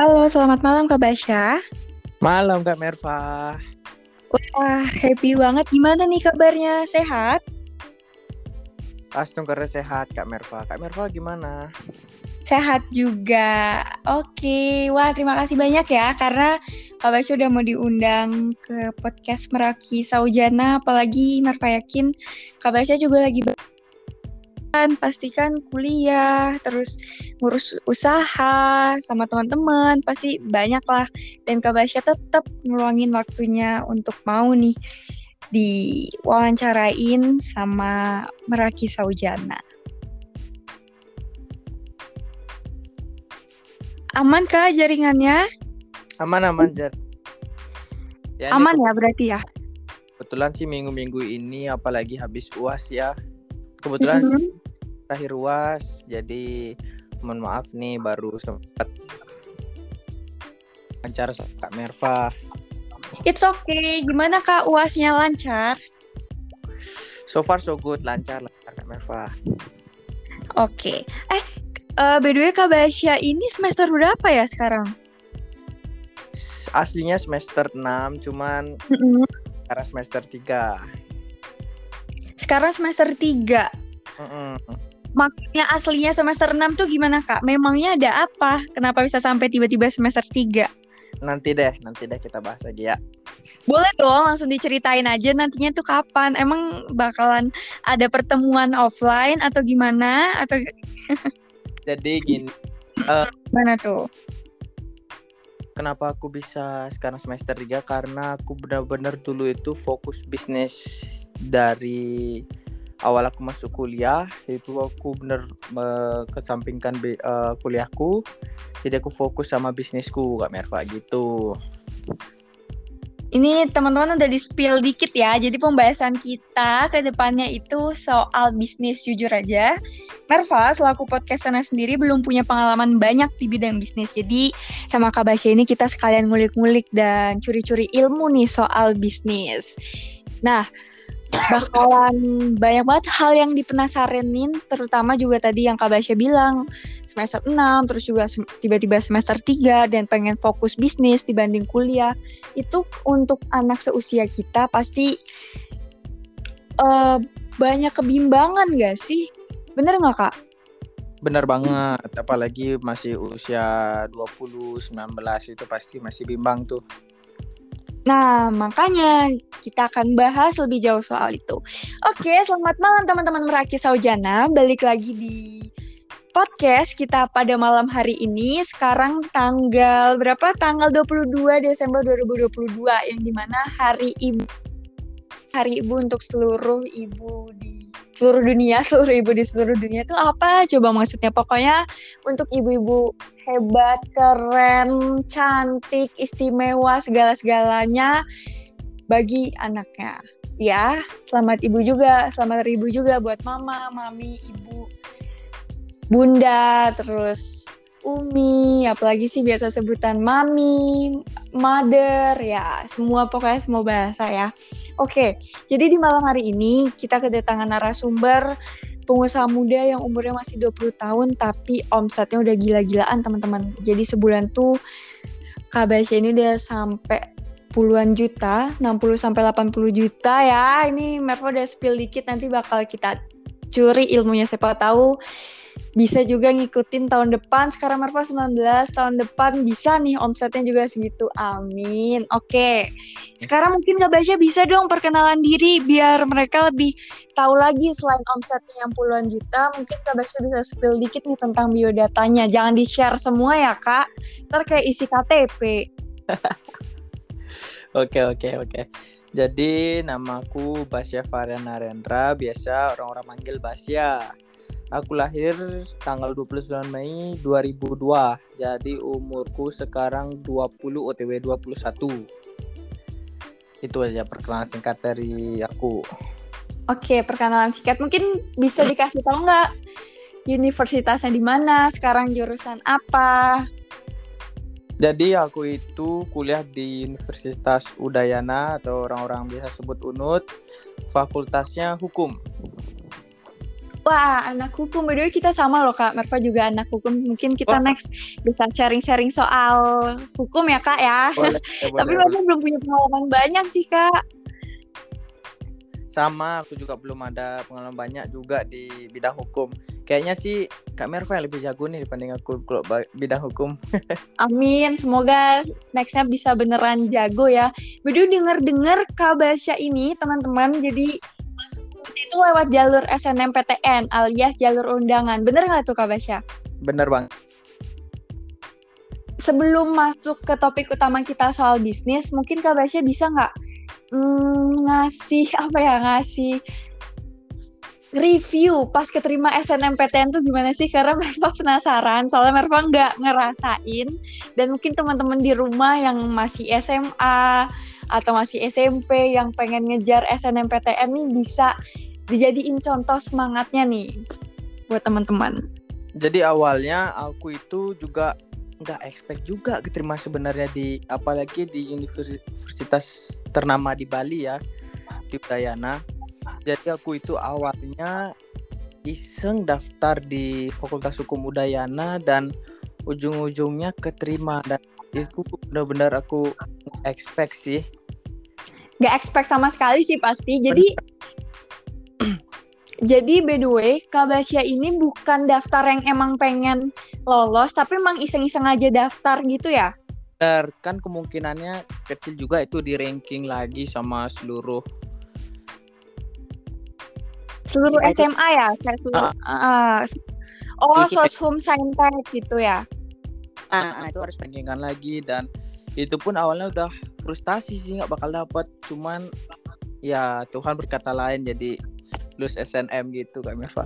Halo, selamat malam Kak Basya. Malam Kak Merva. Wah, happy banget. Gimana nih kabarnya? Sehat? Astungkere sehat Kak Merva. Kak Merva gimana? Sehat juga. Oke, wah terima kasih banyak ya karena Kak Basya udah mau diundang ke podcast Meraki Saujana. Apalagi Merva yakin Kak Basya juga lagi kan pastikan kuliah terus ngurus usaha sama teman-teman pasti banyak lah dan Kak Basya tetap ngeluangin waktunya untuk mau nih diwawancarain sama Meraki Saujana. Aman kah jaringannya? Aman aman Jar. Ya, aman ya berarti ya. Kebetulan sih minggu-minggu ini apalagi habis uas ya. Kebetulan mm -hmm. terakhir uas jadi mohon maaf nih baru sempat lancar Kak Merva. It's okay. Gimana Kak UASnya lancar? So far so good, lancar lancar Kak Merva. Oke. Okay. Eh, uh, by the way Kak Basya ini semester berapa ya sekarang? Aslinya semester 6, cuman mm -hmm. sekarang semester 3. Sekarang semester 3. Mm -mm. Maksudnya aslinya semester 6 tuh gimana Kak? Memangnya ada apa? Kenapa bisa sampai tiba-tiba semester 3? Nanti deh, nanti deh kita bahas lagi ya. Boleh dong, langsung diceritain aja nantinya tuh kapan? Emang bakalan ada pertemuan offline atau gimana? Atau Jadi gini. Uh, Mana tuh? Kenapa aku bisa sekarang semester 3? Karena aku benar-benar dulu itu fokus bisnis dari awal aku masuk kuliah itu aku bener uh, kesampingkan uh, kuliahku jadi aku fokus sama bisnisku kak Merva gitu ini teman-teman udah di spill dikit ya. Jadi pembahasan kita ke depannya itu soal bisnis jujur aja. Merva selaku podcasternya sendiri belum punya pengalaman banyak di bidang bisnis. Jadi sama Kak Basya ini kita sekalian ngulik-ngulik dan curi-curi ilmu nih soal bisnis. Nah, bakalan banyak banget hal yang dipenasarenin terutama juga tadi yang Kak Basya bilang semester 6 terus juga tiba-tiba semester 3 dan pengen fokus bisnis dibanding kuliah itu untuk anak seusia kita pasti uh, banyak kebimbangan gak sih? Bener gak Kak? Bener banget, apalagi masih usia 20, 19 itu pasti masih bimbang tuh. Nah, makanya kita akan bahas lebih jauh soal itu. Oke, selamat malam teman-teman Meraki Saujana. Balik lagi di podcast kita pada malam hari ini. Sekarang tanggal berapa? Tanggal 22 Desember 2022 yang di mana hari ibu hari ibu untuk seluruh ibu di seluruh dunia, seluruh ibu di seluruh dunia itu apa? Coba maksudnya pokoknya untuk ibu-ibu hebat, keren, cantik, istimewa segala-segalanya bagi anaknya. Ya, selamat ibu juga, selamat ibu juga buat mama, mami, ibu, bunda, terus Umi, apalagi sih biasa sebutan mami, mother, ya semua pokoknya semua bahasa ya. Oke, jadi di malam hari ini kita kedatangan narasumber pengusaha muda yang umurnya masih 20 tahun tapi omsetnya udah gila-gilaan teman-teman. Jadi sebulan tuh KBC ini udah sampai puluhan juta, 60 sampai 80 juta ya. Ini Merva udah spill dikit nanti bakal kita curi ilmunya siapa tahu bisa juga ngikutin tahun depan sekarang Marva 19 tahun depan bisa nih omsetnya juga segitu. Amin. Oke. Sekarang mungkin Kak Basya bisa dong perkenalan diri biar mereka lebih tahu lagi selain omsetnya yang puluhan juta mungkin Kak Basya bisa spill dikit nih tentang biodatanya. Jangan di share semua ya Kak. Ntar kayak isi KTP Oke oke oke. Jadi namaku Basya Varian Narendra, biasa orang-orang manggil Basya. Aku lahir tanggal 29 Mei 2002. Jadi umurku sekarang 20 OTW 21. Itu aja perkenalan singkat dari aku. Oke, perkenalan singkat. Mungkin bisa dikasih tahu nggak universitasnya di mana, sekarang jurusan apa? Jadi aku itu kuliah di Universitas Udayana atau orang-orang biasa sebut UNUD, fakultasnya hukum. Wah, anak hukum. By the way, kita sama loh, Kak. Merva juga anak hukum. Mungkin kita Oh. next bisa sharing-sharing soal hukum ya, Kak, ya. Boleh, Tapi boleh, Merva belum punya pengalaman banyak sih, Kak. Sama, aku juga belum ada pengalaman banyak juga di bidang hukum. Kayaknya sih Kak Merva yang lebih jago nih dibanding aku kalau bidang hukum. Amin. Semoga nextnya bisa beneran jago ya. Way, denger-denger Kak Basya ini, teman-teman, jadi itu lewat jalur SNMPTN alias jalur undangan. Bener nggak tuh, Kak Basya? Bener bang. sebelum masuk ke topik utama kita soal bisnis, mungkin Kak Basya bisa nggak mm, ngasih apa ya ngasih review pas keterima SNMPTN tuh gimana sih? Karena Merva penasaran, soalnya Merva nggak ngerasain dan mungkin teman-teman di rumah yang masih SMA atau masih SMP yang pengen ngejar SNMPTN nih bisa dijadiin contoh semangatnya nih buat teman-teman. Jadi awalnya aku itu juga nggak expect juga keterima sebenarnya di apalagi di universitas ternama di Bali ya di Udayana. Jadi aku itu awalnya iseng daftar di Fakultas Hukum Udayana dan ujung-ujungnya keterima dan itu benar-benar aku expect sih. Gak expect sama sekali sih pasti. Jadi jadi by the way, Kak Basya ini bukan daftar yang emang pengen lolos, tapi emang iseng-iseng aja daftar gitu ya? Benar, kan kemungkinannya kecil juga itu di ranking lagi sama seluruh Seluruh SMA ya? Kayak seluruh, Ah, oh, Itu- Soshum Saintek gitu ya? nah, itu harus rankingan lagi dan itu pun awalnya udah frustasi sih nggak bakal dapat cuman ya Tuhan berkata lain jadi lulus SNM gitu Kak Mirva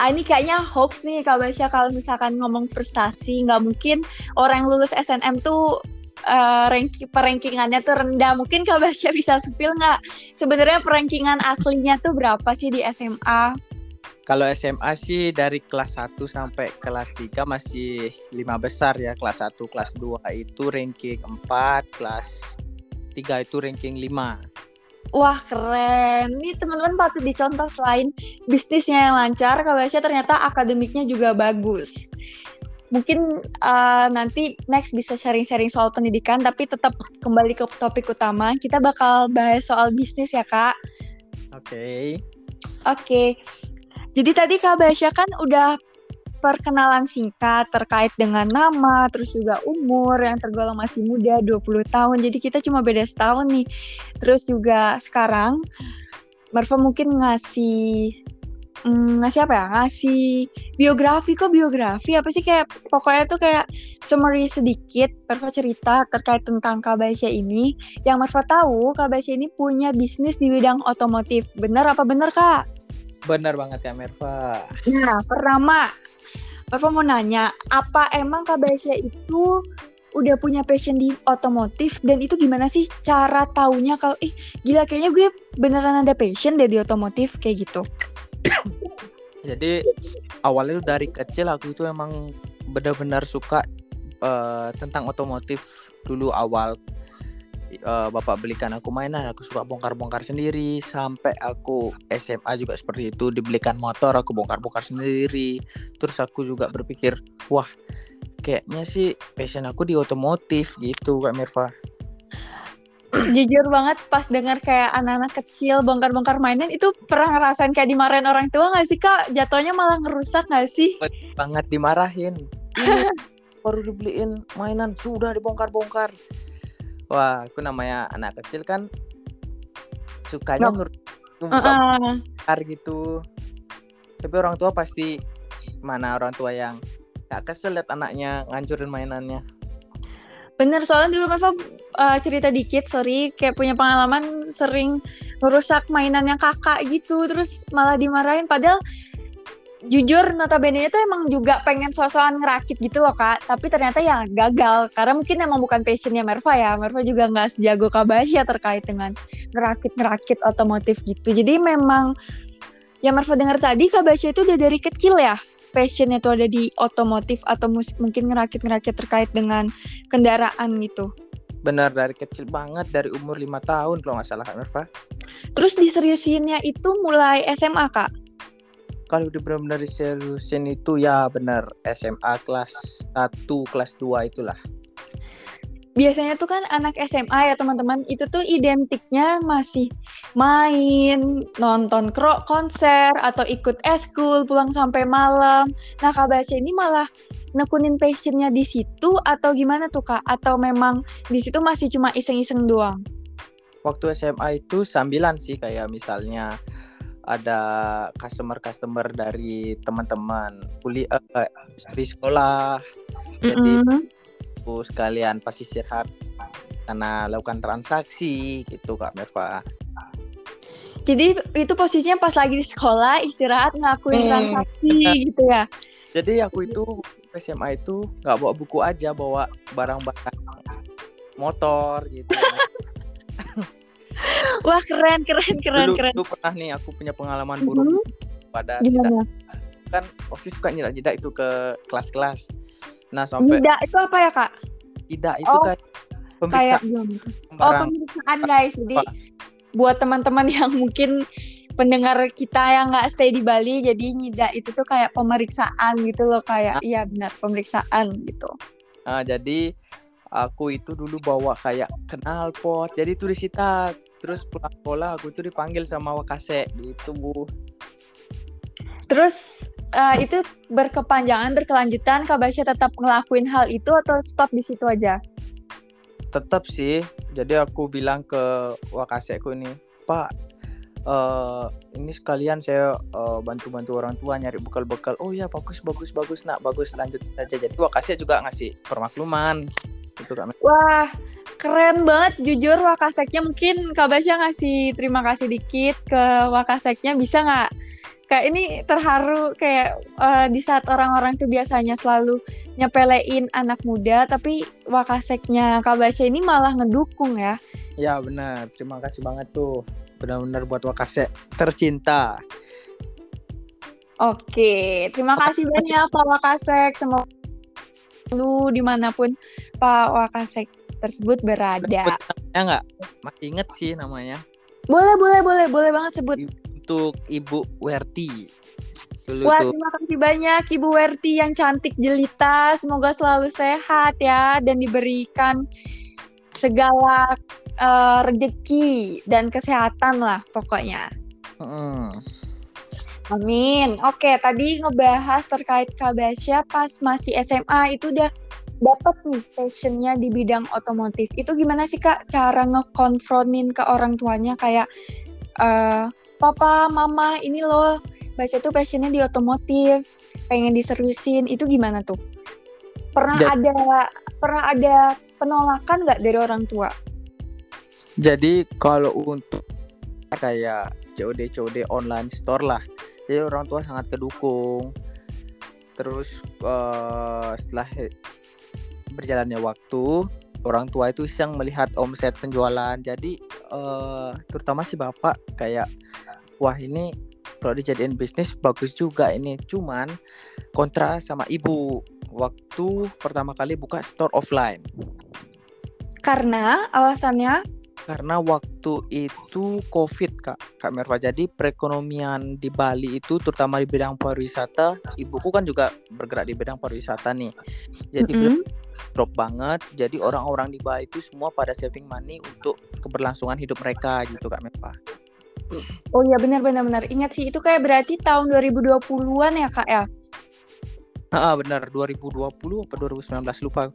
Ah, ini kayaknya hoax nih Kak Basya kalau misalkan ngomong frustasi. Nggak mungkin orang yang lulus SNM tuh eh, ranking perankingannya tuh rendah. Mungkin Kak Basya bisa supil nggak? Sebenarnya perankingan aslinya tuh berapa sih di SMA? Kalau SMA sih dari kelas 1 sampai kelas 3 masih lima besar ya kelas 1 kelas 2 itu ranking 4 kelas 3 itu ranking 5 Wah keren, nih teman-teman patut dicontoh selain bisnisnya yang lancar, Kak Basya ternyata akademiknya juga bagus. Mungkin uh, nanti next bisa sharing-sharing soal pendidikan, tapi tetap kembali ke topik utama. Kita bakal bahas soal bisnis ya kak. oke Oke, jadi tadi Kak Basya kan udah perkenalan singkat terkait dengan nama, terus juga umur yang tergolong masih muda, 20 tahun. Jadi kita cuma beda setahun nih. Terus juga sekarang Marva mungkin ngasih hmm, ngasih apa ya? Ngasih biografi kok biografi apa sih kayak pokoknya tuh kayak summary sedikit Marva cerita terkait tentang Kak Basya ini. Yang Marva tahu Kak Basya ini punya bisnis di bidang otomotif. Benar apa benar Kak? Benar banget ya Merva. Nah, pertama, Marva mau nanya, apa emang Kak Basya itu udah punya passion di otomotif? Dan itu gimana sih cara taunya kalau ih gila kayaknya gue beneran ada passion deh di otomotif kayak gitu. Jadi awalnya tuh dari kecil aku itu emang benar-benar suka eh, tentang otomotif dulu awal eh, bapak belikan aku mainan aku suka bongkar-bongkar sendiri. Sampai aku SMA juga seperti itu dibelikan motor aku bongkar-bongkar sendiri. Terus aku juga berpikir wah kayaknya sih passion aku di otomotif gitu Kak Mirva Jujur banget pas dengar kayak anak-anak kecil bongkar-bongkar mainan itu pernah ngerasain kayak dimarahin orang tua gak sih Kak? Jatuhnya malah ngerusak gak sih? banget dimarahin. Baru dibeliin mainan sudah dibongkar-bongkar wah aku namanya anak kecil kan sukanya Nggak. ngur Heeh. bongkar gitu tapi orang tua pasti mana orang tua yang gak kesel liat anaknya ngancurin mainannya Bener, soalnya dulu Marva uh, cerita dikit, sorry, kayak punya pengalaman sering ngerusak mainannya kakak gitu, terus malah dimarahin. Padahal jujur notabene itu emang juga pengen sosokan ngerakit gitu loh kak, tapi ternyata ya gagal. Karena mungkin emang bukan passionnya Merva ya, Merva juga nggak sejago Kabasya terkait dengan ngerakit-ngerakit otomotif gitu. Jadi memang yang Merva dengar tadi Kabasya itu udah dari kecil ya, passionnya tuh ada di otomotif atau mus- mungkin ngerakit-ngerakit terkait dengan kendaraan gitu. benar dari kecil banget dari umur lima tahun kalau nggak salah Kak Mirva Terus diseriusinnya itu mulai SMA kak. Kalau udah benar-benar seriusin itu ya benar SMA kelas 1 kelas 2 itulah biasanya tuh kan anak SMA ya teman-teman itu tuh identiknya masih main, nonton konser atau ikut eskul pulang sampai malam. Nah Kak Basya ini malah nekunin passionnya di situ atau gimana tuh Kak? Atau memang di situ masih cuma iseng-iseng doang? Waktu SMA itu sambilan sih kayak misalnya ada customer-customer dari teman-teman kuliah uh, di sekolah. Mm -hmm. Jadi aku sekalian pas istirahat karena lakukan transaksi gitu Kak Merva. Jadi itu posisinya pas lagi di sekolah istirahat ngelakuin hmm. transaksi gitu ya. Jadi aku itu SMA itu nggak bawa buku aja, bawa barang-barang motor gitu. Wah keren keren keren dulu, keren. Dulu pernah nih aku punya pengalaman buruk mm -hmm. pada Gimana? kan waktu suka nyida-nyida itu ke kelas-kelas. Nah, sampai Tidak itu apa ya, Kak? Tidak, itu oh, kayak pemeriksaan. Kayak Oh, pemeriksaan, guys. Jadi apa? buat teman-teman yang mungkin pendengar kita yang nggak stay di Bali, jadi nyida itu tuh kayak pemeriksaan gitu loh, kayak nah. iya benar pemeriksaan gitu. Nah, jadi aku itu dulu bawa kayak kenal pot, jadi itu disita. Terus pulang sekolah aku itu dipanggil sama wakase gitu, Bu. Terus uh, itu berkepanjangan, berkelanjutan, Kak Basya tetap ngelakuin hal itu atau stop di situ aja? Tetap sih. Jadi aku bilang ke wakaseku ini, Pak, uh, ini sekalian saya uh, bantu-bantu orang tua nyari bekal-bekal. Oh ya bagus, bagus, bagus, nak, bagus, lanjut aja. Jadi wakase juga ngasih permakluman. Gitu, Kak. Wah, keren banget jujur Wakaseknya mungkin Kak Basya ngasih terima kasih dikit ke Wakaseknya bisa nggak kayak ini terharu kayak uh, di saat orang-orang tuh biasanya selalu nyepelein anak muda tapi wakaseknya Kak Baca ini malah ngedukung ya. Ya benar, terima kasih banget tuh benar-benar buat wakasek tercinta. Oke, terima kasih banyak Pak Wakasek. Semoga lu di mana pun Pak Wakasek tersebut berada. Ya nggak? Masih inget sih namanya. Boleh, boleh, boleh, boleh banget sebut untuk Ibu Werti. Dulu Wah, tuh. terima kasih banyak Ibu Werti yang cantik jelita. Semoga selalu sehat ya dan diberikan segala uh, rezeki dan kesehatan lah pokoknya. Mm. Amin. Oke, tadi ngebahas terkait Kabasya pas masih SMA itu udah dapat nih passionnya di bidang otomotif. Itu gimana sih kak cara ngekonfrontin ke orang tuanya? Kayak uh, papa mama ini loh baca tuh passionnya di otomotif pengen diserusin. Itu gimana tuh? Pernah jadi, ada pernah ada penolakan nggak dari orang tua? Jadi kalau untuk kayak COD COD online store lah jadi orang tua sangat kedukung. Terus uh, setelah berjalannya waktu orang tua itu yang melihat omset penjualan. Jadi uh, terutama si bapak kayak wah ini kalau dijadiin bisnis bagus juga ini. Cuman kontra sama ibu. Waktu pertama kali buka store offline. Karena alasannya karena waktu itu covid kak kak Merva jadi perekonomian di Bali itu terutama di bidang pariwisata ibuku kan juga bergerak di bidang pariwisata nih jadi mm -hmm. drop banget jadi orang-orang di Bali itu semua pada saving money untuk keberlangsungan hidup mereka gitu kak Merva Oh iya benar benar benar. Ingat sih itu kayak berarti tahun 2020-an ya Kak ya? Ah benar 2020 apa 2019 lupa.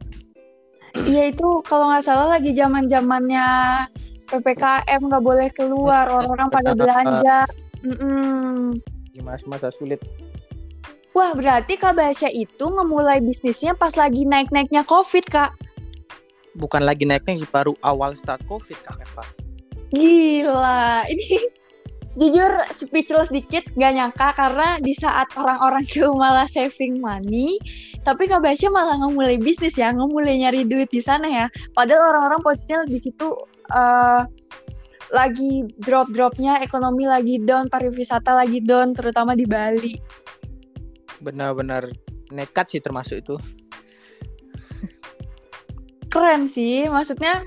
Iya itu kalau nggak salah lagi zaman zamannya ppkm nggak boleh keluar orang-orang pada belanja. Mm Masa-masa sulit. Wah berarti Kak Basya itu ngemulai bisnisnya pas lagi naik-naiknya COVID Kak? Bukan lagi naiknya baru awal start COVID Kak Eva. Gila ini jujur speechless dikit gak nyangka karena di saat orang-orang itu malah saving money tapi Kak Basya malah ngemulai bisnis ya ngemulai nyari duit di sana ya. Padahal orang-orang posisinya di situ uh, lagi drop-dropnya ekonomi lagi down pariwisata lagi down terutama di Bali. Benar-benar nekat sih termasuk itu. Keren sih maksudnya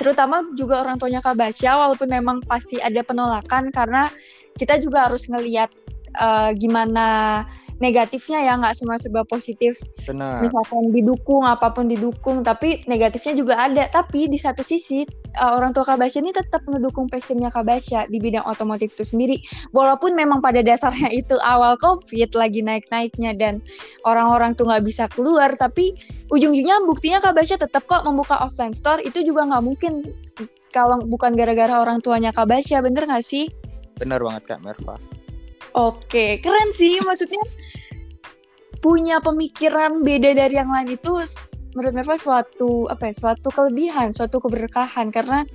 terutama juga orang tuanya Kak Basya walaupun memang pasti ada penolakan karena kita juga harus ngelihat uh, gimana negatifnya ya nggak semua serba positif Benar. misalkan didukung apa pun didukung tapi negatifnya juga ada tapi di satu sisi uh, orang tua Kabasya ini tetap mendukung passionnya Kabasya di bidang otomotif itu sendiri walaupun memang pada dasarnya itu awal covid lagi naik-naiknya dan orang-orang tuh nggak bisa keluar tapi ujung-ujungnya buktinya Kabasya tetap kok membuka offline store itu juga nggak mungkin kalau bukan gara-gara orang tuanya Kabasya bener nggak sih? Bener banget Kak Merva. Oke, keren sih. Maksudnya punya pemikiran beda dari yang lain itu menurut Merva suatu apa ya? Suatu kelebihan, suatu keberkahan karena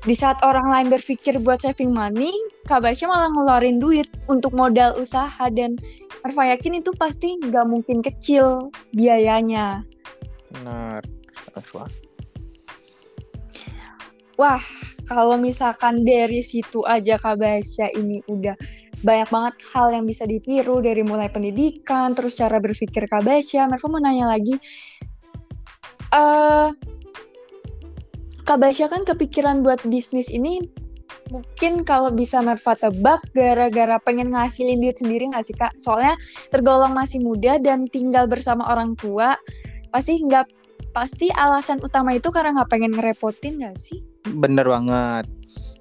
di saat orang lain berpikir buat saving money, Kak Basya malah ngeluarin duit untuk modal usaha dan Merva yakin itu pasti nggak mungkin kecil biayanya. Benar, Wah, kalau misalkan dari situ aja Kak Basya ini udah banyak banget hal yang bisa ditiru dari mulai pendidikan, terus cara berpikir Kak Basya. Mereka mau nanya lagi, uh, Kak Basya kan kepikiran buat bisnis ini mungkin kalau bisa Merva tebak gara-gara pengen ngasilin duit sendiri nggak sih Kak? Soalnya tergolong masih muda dan tinggal bersama orang tua, pasti nggak pasti alasan utama itu karena nggak pengen ngerepotin nggak sih? Bener banget.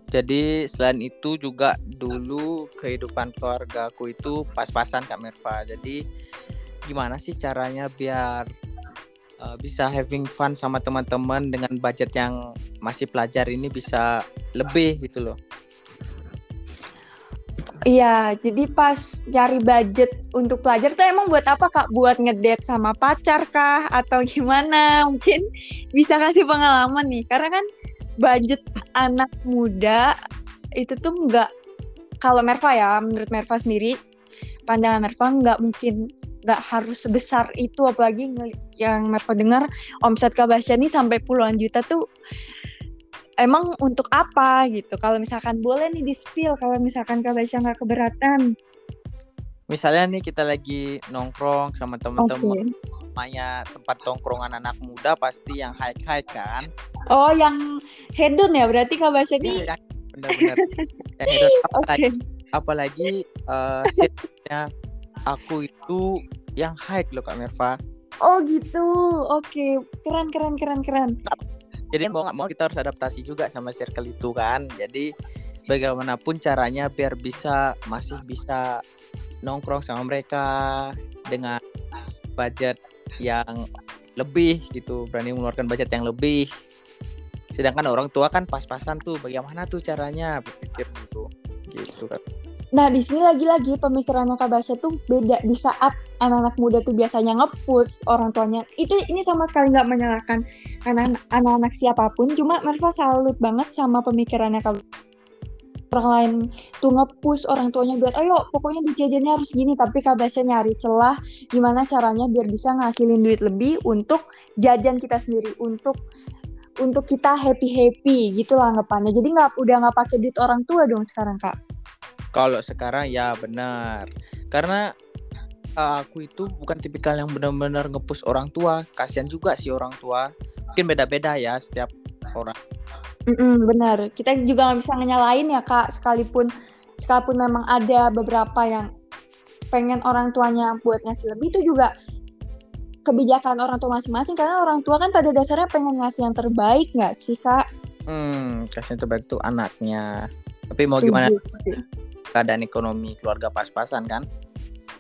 Jadi selain itu juga dulu kehidupan keluarga aku itu pas-pasan Kak Merva. Jadi gimana sih caranya biar uh, bisa having fun sama teman-teman dengan budget yang masih pelajar ini bisa lebih gitu loh. Iya, jadi pas cari budget untuk pelajar tuh emang buat apa kak? Buat ngedate sama pacar kah? Atau gimana? Mungkin bisa kasih pengalaman nih, karena kan budget anak muda itu tuh nggak kalau Merva ya menurut Merva sendiri pandangan Merva nggak mungkin nggak harus sebesar itu. Apalagi yang Merva dengar omset Kabasya ini sampai puluhan juta tuh emang untuk apa gitu? Kalau misalkan boleh nih di spill kalau misalkan Kabasya nggak keberatan. Misalnya nih kita lagi nongkrong sama teman-teman. Okay namanya tempat tongkrongan anak muda pasti yang high high kan? Oh yang hedon ya berarti kak Basya ini ya, benar-benar. Yang hedon. Apalagi okay. apalagi uh, aku itu yang high loh kak Merva. Oh gitu. Oke. Okay. keren keren keren keren. Jadi mau nggak mau kita harus adaptasi juga sama circle itu kan? Jadi bagaimanapun caranya biar bisa masih bisa nongkrong sama mereka dengan budget yang lebih gitu berani mengeluarkan budget yang lebih sedangkan orang tua kan pas-pasan tuh bagaimana tuh caranya berpikir gitu gitu kan Nah di sini lagi-lagi pemikiran Kak Basya tuh beda di saat anak-anak muda tuh biasanya ngepush orang tuanya. Itu ini sama sekali nggak menyalahkan anak-anak siapa pun. Cuma Merva salut banget sama pemikirannya Kak orang lain tuh ngepush orang tuanya biar ayo pokoknya di jajannya harus gini. Tapi kabasnya nyari celah gimana caranya biar bisa ngasilin duit lebih untuk jajan kita sendiri untuk untuk kita happy happy gitu lah anggapannya. Jadi nggak udah nggak pakai duit orang tua dong sekarang kak. Kalau sekarang ya benar. Karena uh, aku itu bukan tipikal yang benar-benar ngepush orang tua. Kasihan juga sih orang tua. Mungkin beda-beda ya setiap orang Mm-mm, benar. Kita juga nggak bisa nyalain ya kak, sekalipun sekalipun memang ada beberapa yang pengen orang tuanya buat ngasih lebih itu juga kebijakan orang tua masing-masing karena orang tua kan pada dasarnya pengen ngasih yang terbaik nggak sih kak? Hmm, kasih yang terbaik tuh anaknya. Tapi mau gimana? Keadaan ekonomi keluarga pas-pasan kan?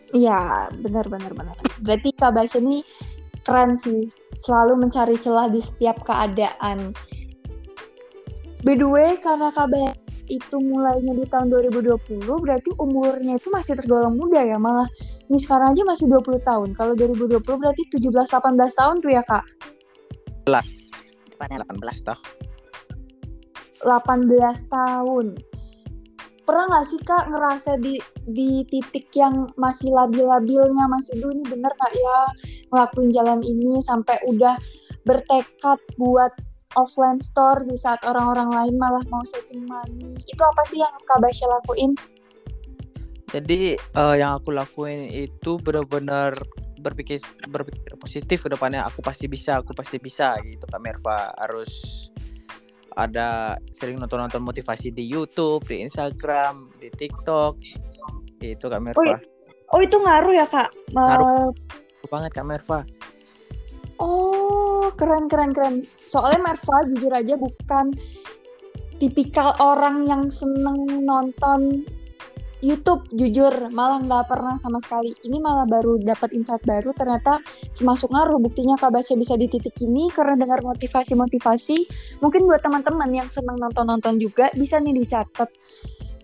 Iya, benar benar benar. Berarti Kak Basya ini keren sih, selalu mencari celah di setiap keadaan. By the way, karena KBR itu mulainya di tahun 2020, berarti umurnya itu masih tergolong muda ya, malah ini sekarang aja masih 20 tahun. Kalau 2020 berarti 17-18 tahun tuh ya, Kak? 18. 18 tahun. 18 tahun. Pernah nggak sih Kak ngerasa di di titik yang masih labil-labilnya, masih dulu ini bener nggak ya ngelakuin jalan ini sampai udah bertekad buat offline store di saat orang-orang lain malah mau saving money. Itu apa sih yang Kak Basya lakuin? Jadi uh, yang aku lakuin itu benar-benar berpikir berpikir positif ke depannya aku pasti bisa, aku pasti bisa gitu Kak Merva. Harus ada sering nonton-nonton motivasi di YouTube, di Instagram, di TikTok. itu Kak Merva. Oh, oh itu ngaruh ya Kak? Ngaruh. Uh, banget Kak Merva. Oh keren keren keren. Soalnya Merva jujur aja bukan tipikal orang yang seneng nonton YouTube jujur. Malah nggak pernah sama sekali. Ini malah baru dapat insight baru. Ternyata termasuk ngaruh buktinya Kak Basya bisa di titik ini. Karena dengar motivasi-motivasi mungkin buat teman-teman yang senang nonton-nonton juga bisa nih dicatat.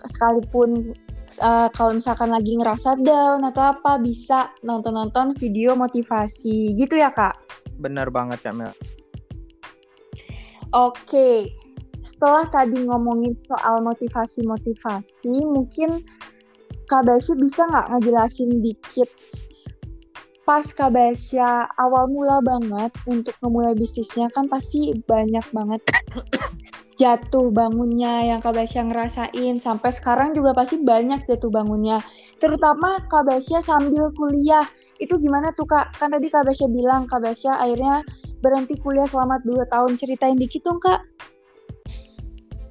Sekalipun uh, kalau misalkan lagi ngerasa down atau apa bisa nonton-nonton video motivasi. Gitu ya Kak benar banget ya Mel. Oke, setelah tadi ngomongin soal motivasi-motivasi, mungkin Kak Basya bisa nggak ngejelasin dikit? Pas Kak Basya awal mula banget untuk memulai bisnisnya kan pasti banyak banget jatuh bangunnya yang Kak Basya ngerasain. Sampai sekarang juga pasti banyak jatuh bangunnya. Terutama Kak Basya sambil kuliah itu gimana tuh Kak? Kan tadi Kak Basya bilang Kak Basya akhirnya berhenti kuliah selama 2 tahun. Ceritain dikit dong Kak.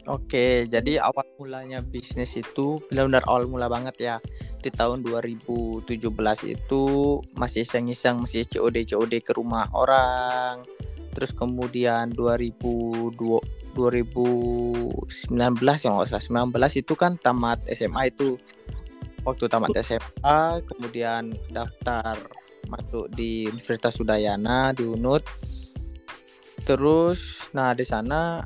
Oke, jadi awal mulanya bisnis itu benar-benar awal mula banget ya. Di tahun 2017 itu masih iseng-iseng, masih COD COD ke rumah orang. Terus kemudian 2002 2019 ya nggak salah. 19 itu kan tamat SMA itu waktu tamat SMA kemudian daftar masuk di Universitas Udayana di UNUD terus nah di sana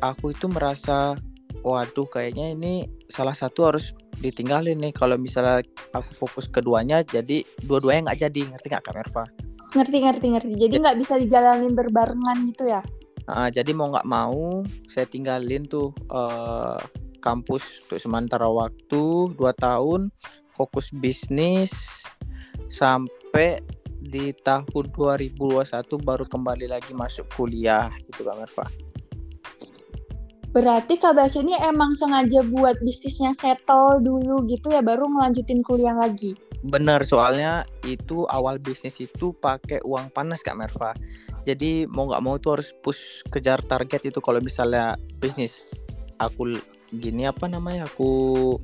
aku itu merasa waduh kayaknya ini salah satu harus ditinggalin nih. Kalau misalnya aku fokus keduanya jadi dua-duanya nggak jadi. Ngerti nggak kak Merva? Ngerti ngerti ngerti. Jadi nggak bisa dijalanin berbarengan gitu ya? Uh, jadi mau nggak mau saya tinggalin tuh uh, kampus untuk sementara waktu dua tahun fokus bisnis sampai di tahun 2021 baru kembali lagi masuk kuliah gitu Kak Merva. Berarti Kak Basya ini emang sengaja buat bisnisnya settle dulu gitu ya baru ngelanjutin kuliah lagi. Bener soalnya itu awal bisnis itu pakai uang panas Kak Merva. Jadi mau nggak mau tuh harus push kejar target itu kalau misalnya bisnis aku gini apa namanya aku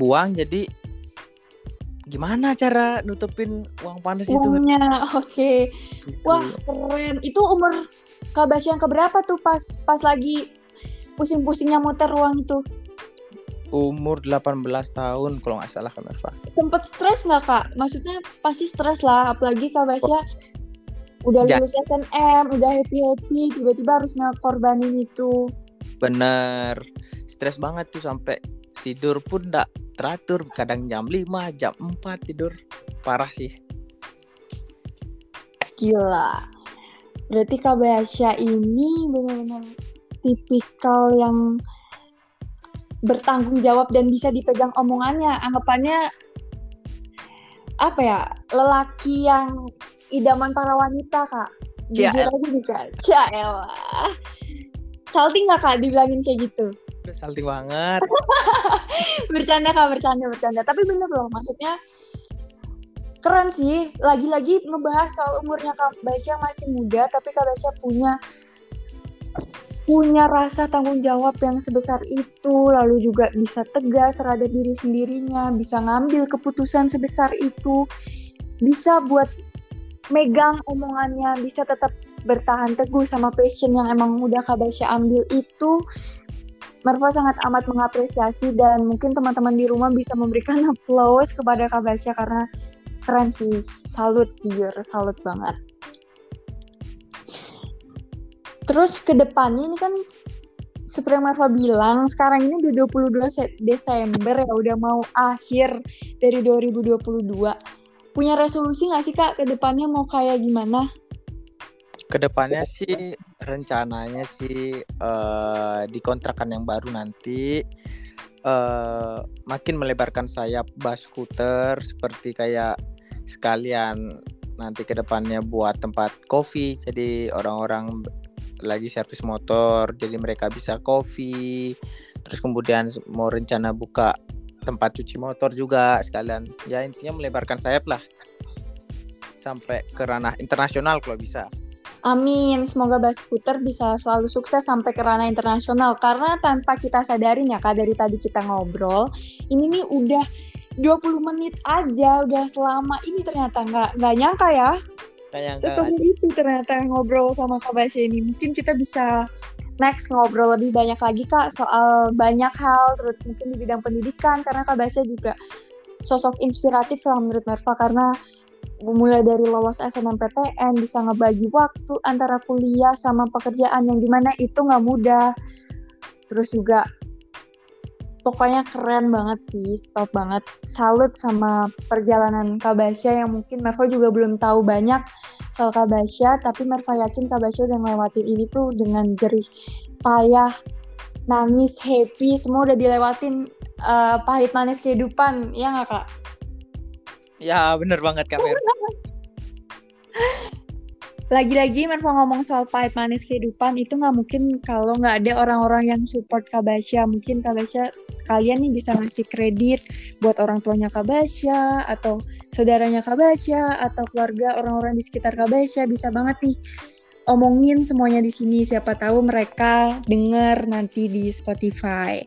buang jadi gimana cara nutupin uang panas itu? Uangnya, oke. Okay. Gitu. Wah keren. Itu umur Kak Basya yang keberapa tuh pas pas lagi pusing-pusingnya muter ruang itu? Umur 18 tahun kalau nggak salah Kak Merva. Sempet stres nggak Kak? Maksudnya pasti stres lah, apalagi Kak Basya oh. udah lulus SNM, udah happy-happy, tiba-tiba harus ngekorbanin itu. Bener, stres banget tuh sampai tidur pun nggak teratur, kadang jam 5, jam 4 tidur. Parah sih. Gila. Berarti Kak Basya ini benar-benar tipikal yang bertanggung jawab dan bisa dipegang omongannya. Anggapannya apa ya? Lelaki yang idaman para wanita, Kak. Jujur aja Kak. Caelah. Salting gak, Kak, dibilangin kayak gitu? Salting banget. bercanda, Kak. Bercanda, bercanda. Tapi bener loh, maksudnya keren sih. Lagi-lagi ngebahas soal umurnya Kak Basya masih muda, tapi Kak Basya punya punya rasa tanggung jawab yang sebesar itu, lalu juga bisa tegas terhadap diri sendirinya, bisa ngambil keputusan sebesar itu, bisa buat megang omongannya, bisa tetap bertahan teguh sama passion yang emang udah Kak Basya ambil itu. Marva sangat amat mengapresiasi dan mungkin teman-teman di rumah bisa memberikan applause kepada Kak Basya karena keren sih, salut jujur, salut banget. Terus ke depannya ini kan seperti yang Marva bilang, sekarang ini di 22 Desember ya udah mau akhir dari 2022. Punya resolusi nggak sih Kak ke depannya mau kayak gimana? Ke depannya sih rencananya sih uh, di kontrakan yang baru nanti uh, makin melebarkan sayap bus scooter seperti kayak sekalian nanti ke depannya buat tempat kopi. Jadi orang-orang lagi servis motor jadi mereka bisa kopi. Terus kemudian mau rencana buka tempat cuci motor juga sekalian. Ya intinya melebarkan sayap lah. Sampai ke ranah internasional kalau bisa Amin, semoga Bas Scooter bisa selalu sukses sampai ke ranah internasional karena tanpa kita sadarin ya kak dari tadi kita ngobrol, ini nih udah 20 menit aja udah selama ini ternyata nggak nggak nyangka ya. Seseru itu ternyata ngobrol sama Kak Basya ini. Mungkin kita bisa next ngobrol lebih banyak lagi Kak soal banyak hal terus mungkin di bidang pendidikan karena Kak Basya juga sosok inspiratif lah menurut Merva karena mulai dari lolos SNMPTN bisa ngebagi waktu antara kuliah sama pekerjaan yang di mana itu nggak mudah terus juga pokoknya keren banget sih, top banget. Salut sama perjalanan Kabasya yang mungkin Merva juga belum tahu banyak soal Kabasya, tapi Merva yakin Kabasya udah ngelewatin ini tuh dengan jerih payah, nangis, happy, semua udah dilewatin uh, pahit manis kehidupan, ya nggak kak? Ya bener banget kak Mer. lagi-lagi Merva ngomong soal pahit manis kehidupan itu nggak mungkin kalau nggak ada orang-orang yang support Kabasya mungkin Kabasya sekalian nih bisa ngasih kredit buat orang tuanya Kabasya atau saudaranya Kabasya atau keluarga orang-orang di sekitar Kabasya bisa banget nih omongin semuanya di sini siapa tahu mereka denger nanti di Spotify.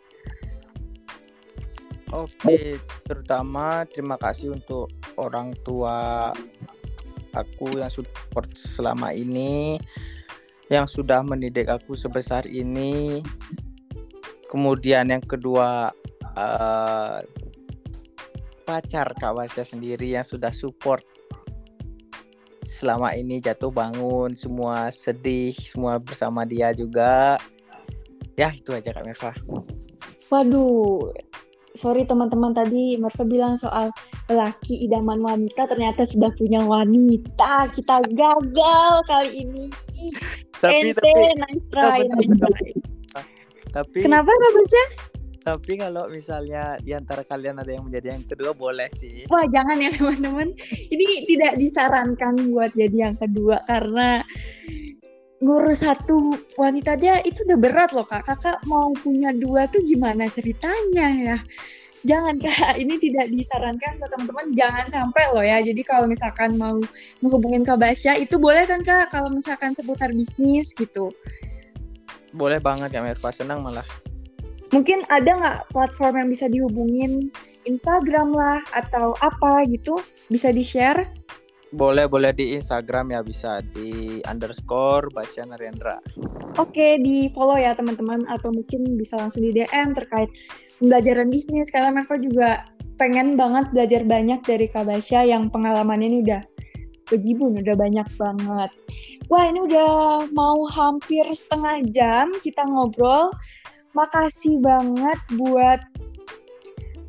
Oke, terutama terima kasih untuk orang tua aku yang support selama ini yang sudah mendidik aku sebesar ini. Kemudian yang kedua uh, pacar Kak Wasya sendiri yang sudah support selama ini jatuh bangun semua sedih semua bersama dia juga. Ya itu aja Kak Merva waduh sorry teman-teman tadi Merva bilang soal laki idaman wanita ternyata sudah punya wanita. Kita gagal kali ini. Tapi Ente, tapi nice try, tapi, nice try. tapi kenapa bagusnya tapi kalau misalnya di antara kalian ada yang menjadi yang kedua boleh sih. Wah jangan ya teman-teman. Ini tidak disarankan buat jadi yang kedua karena ngurus satu wanita aja itu udah berat loh kak. Kakak mau punya dua tuh gimana ceritanya ya? Jangan kak, ini tidak disarankan ke teman-teman. Jangan sampai loh ya. Jadi kalau misalkan mau menghubungin Kak Basya itu boleh kan kak? Kalau misalkan seputar bisnis gitu. Boleh banget ya Merva, senang malah. Mungkin ada nggak platform yang bisa dihubungin? Instagram lah atau apa gitu? Bisa di-share? Boleh, boleh di Instagram ya bisa di underscore Basya Narendra. Oke, di follow ya teman-teman atau mungkin bisa langsung di DM terkait pembelajaran bisnis karena Merva juga pengen banget belajar banyak dari Kak Basya yang pengalamannya ini udah bejibun, udah banyak banget. Wah, ini udah mau hampir setengah jam kita ngobrol. Makasih banget buat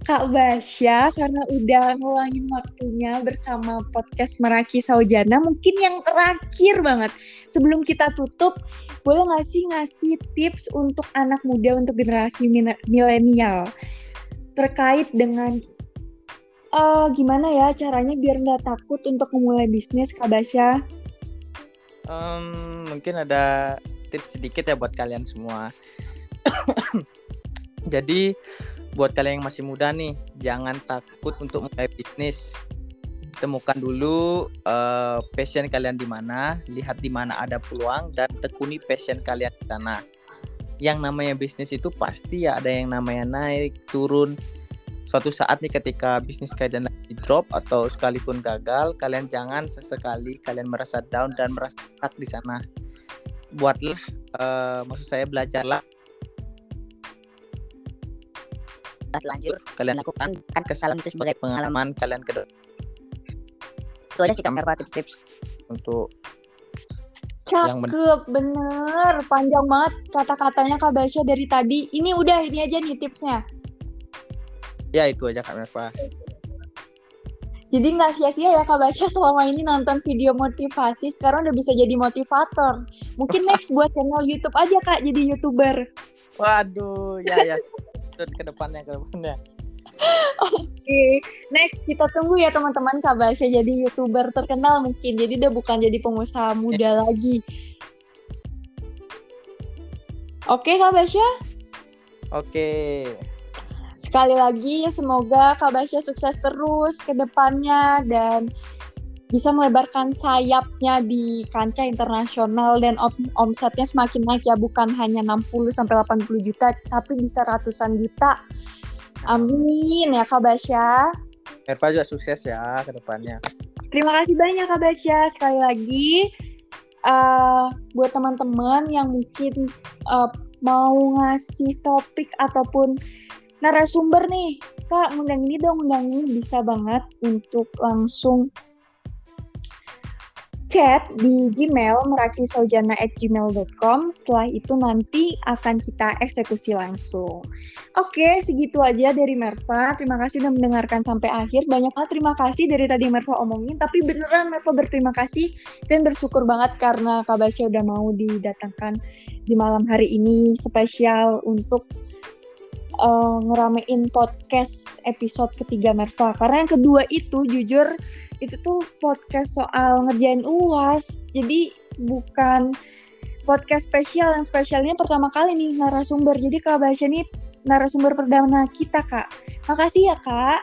Kak Basya karena udah ngeluangin waktunya bersama podcast Meraki Saujana. Mungkin yang terakhir banget sebelum kita tutup, boleh nggak sih ngasih tips untuk anak muda untuk generasi milenial terkait dengan uh, gimana ya caranya biar nggak takut untuk memulai bisnis Kak Basya? Um, mungkin ada tips sedikit ya buat kalian semua. Jadi buat kalian yang masih muda nih, jangan takut untuk mulai bisnis. Temukan dulu uh, passion kalian di mana, lihat di mana ada peluang dan tekuni passion kalian di sana. Yang namanya bisnis itu pasti ya ada yang namanya naik, turun. Suatu saat nih ketika bisnis kalian lagi drop atau sekalipun gagal, kalian jangan sesekali kalian merasa down dan merasa stuck di sana. Buatlah, uh, maksud saya belajarlah telanjur kalian lakukan kan kesalahan itu sebagai pengalaman kalian ke itu aja sih kamera tips-tips untuk Cakep, bener. Panjang banget kata-katanya Kak Basya dari tadi. Ini udah, ini aja nih tipsnya. Ya, itu aja Kak Merva. Jadi nggak sia-sia ya Kak Basya selama ini nonton video motivasi, sekarang udah bisa jadi motivator. Mungkin next buat channel YouTube aja Kak, jadi YouTuber. Waduh, ya ya. Ke depannya ke depannya. Oke, okay. next kita tunggu ya teman-teman Kak Basya jadi youtuber terkenal mungkin. Jadi udah bukan jadi pengusaha muda lagi. Oke okay, Kak Basya? Oke. Okay. Sekali lagi semoga Kak Basya sukses terus ke depannya dan bisa melebarkan sayapnya di kancah internasional dan om omsetnya semakin naik ya bukan hanya 60 sampai 80 juta tapi bisa ratusan juta. Amin ya Kak Basya. Merva juga sukses ya ke depannya. Terima kasih banyak Kak Basya. Sekali lagi, uh, buat teman-teman yang mungkin uh, mau ngasih topik ataupun narasumber nih, Kak, undang ini dong, undang ini bisa banget untuk langsung chat di Gmail merakisaujana@gmail.com. Setelah itu nanti akan kita eksekusi langsung. Oke, segitu aja dari Merva. Terima kasih sudah mendengarkan sampai akhir. Banyak banget terima kasih dari tadi Merva omongin, tapi beneran Merva berterima kasih dan bersyukur banget karena Kak Baca udah mau didatangkan di malam hari ini spesial untuk uh, ngeramein podcast episode ketiga Merva. Karena yang kedua itu jujur itu tuh podcast soal ngerjain uas jadi bukan podcast spesial yang spesialnya pertama kali nih narasumber jadi kak Basya nih narasumber perdana kita kak makasih ya kak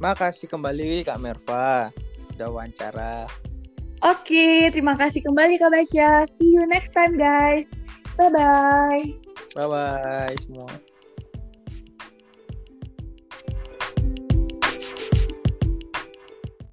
makasih kembali kak Merva sudah wawancara Oke, terima kasih kembali Kak Basya. See you next time guys. Bye-bye. Bye-bye semua.